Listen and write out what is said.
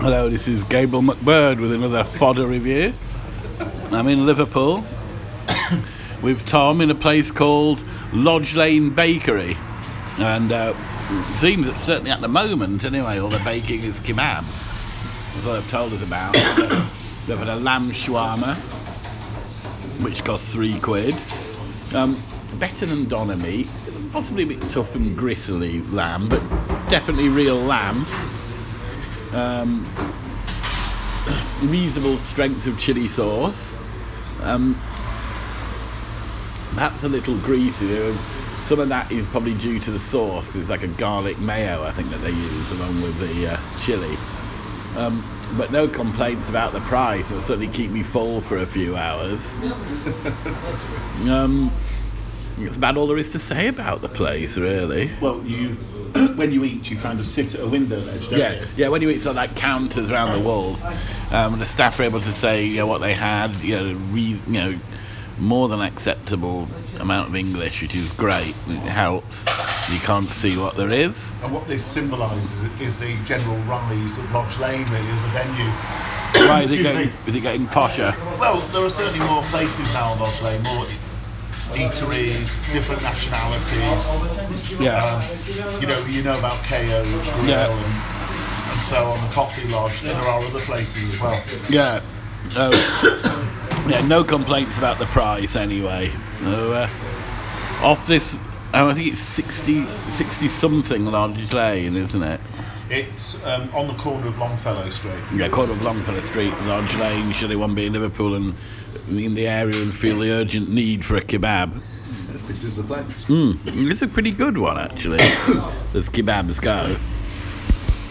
Hello, this is Gabriel McBird with another fodder review. I'm in Liverpool with Tom in a place called Lodge Lane Bakery. And uh, it seems that certainly at the moment, anyway, all the baking is kebabs. as they've told us about. They've had a lamb shawarma, which costs three quid. Um, better than doner meat, possibly a bit tough and gristly lamb, but definitely real lamb. Um, reasonable strength of chili sauce. Um, perhaps a little greasy. Some of that is probably due to the sauce because it's like a garlic mayo, I think, that they use along with the uh, chili. Um, but no complaints about the price. It'll certainly keep me full for a few hours. Um, that's about all there is to say about the place, really. Well, you when you eat, you kind of sit at a window ledge, don't Yeah, you? yeah. When you eat sort of like counters around the walls, um, the staff are able to say you know, what they had, you know, re, you know, more than acceptable amount of English, which is great. It helps. You can't see what there is. And what this symbolises is the general rise of Lodge Lane, really, as a venue. Why is it? Is it getting posher? Well, there are certainly more places now on Lodge Lane, more eateries, different nationalities. Yeah. Um, you know, you know about KO Grill Yeah. and, and so on, the Coffee Lodge, and there are other places as well. Yeah. Oh. yeah. No complaints about the price anyway. So, uh, off this, oh, I think it's 60, 60 something Lodge Lane, isn't it? It's um, on the corner of Longfellow Street. Yeah, corner of Longfellow Street, Lodge Lane, should anyone be in Liverpool and in the area and feel the urgent need for a kebab. This is the place. Mm, it's a pretty good one, actually, as kebabs go.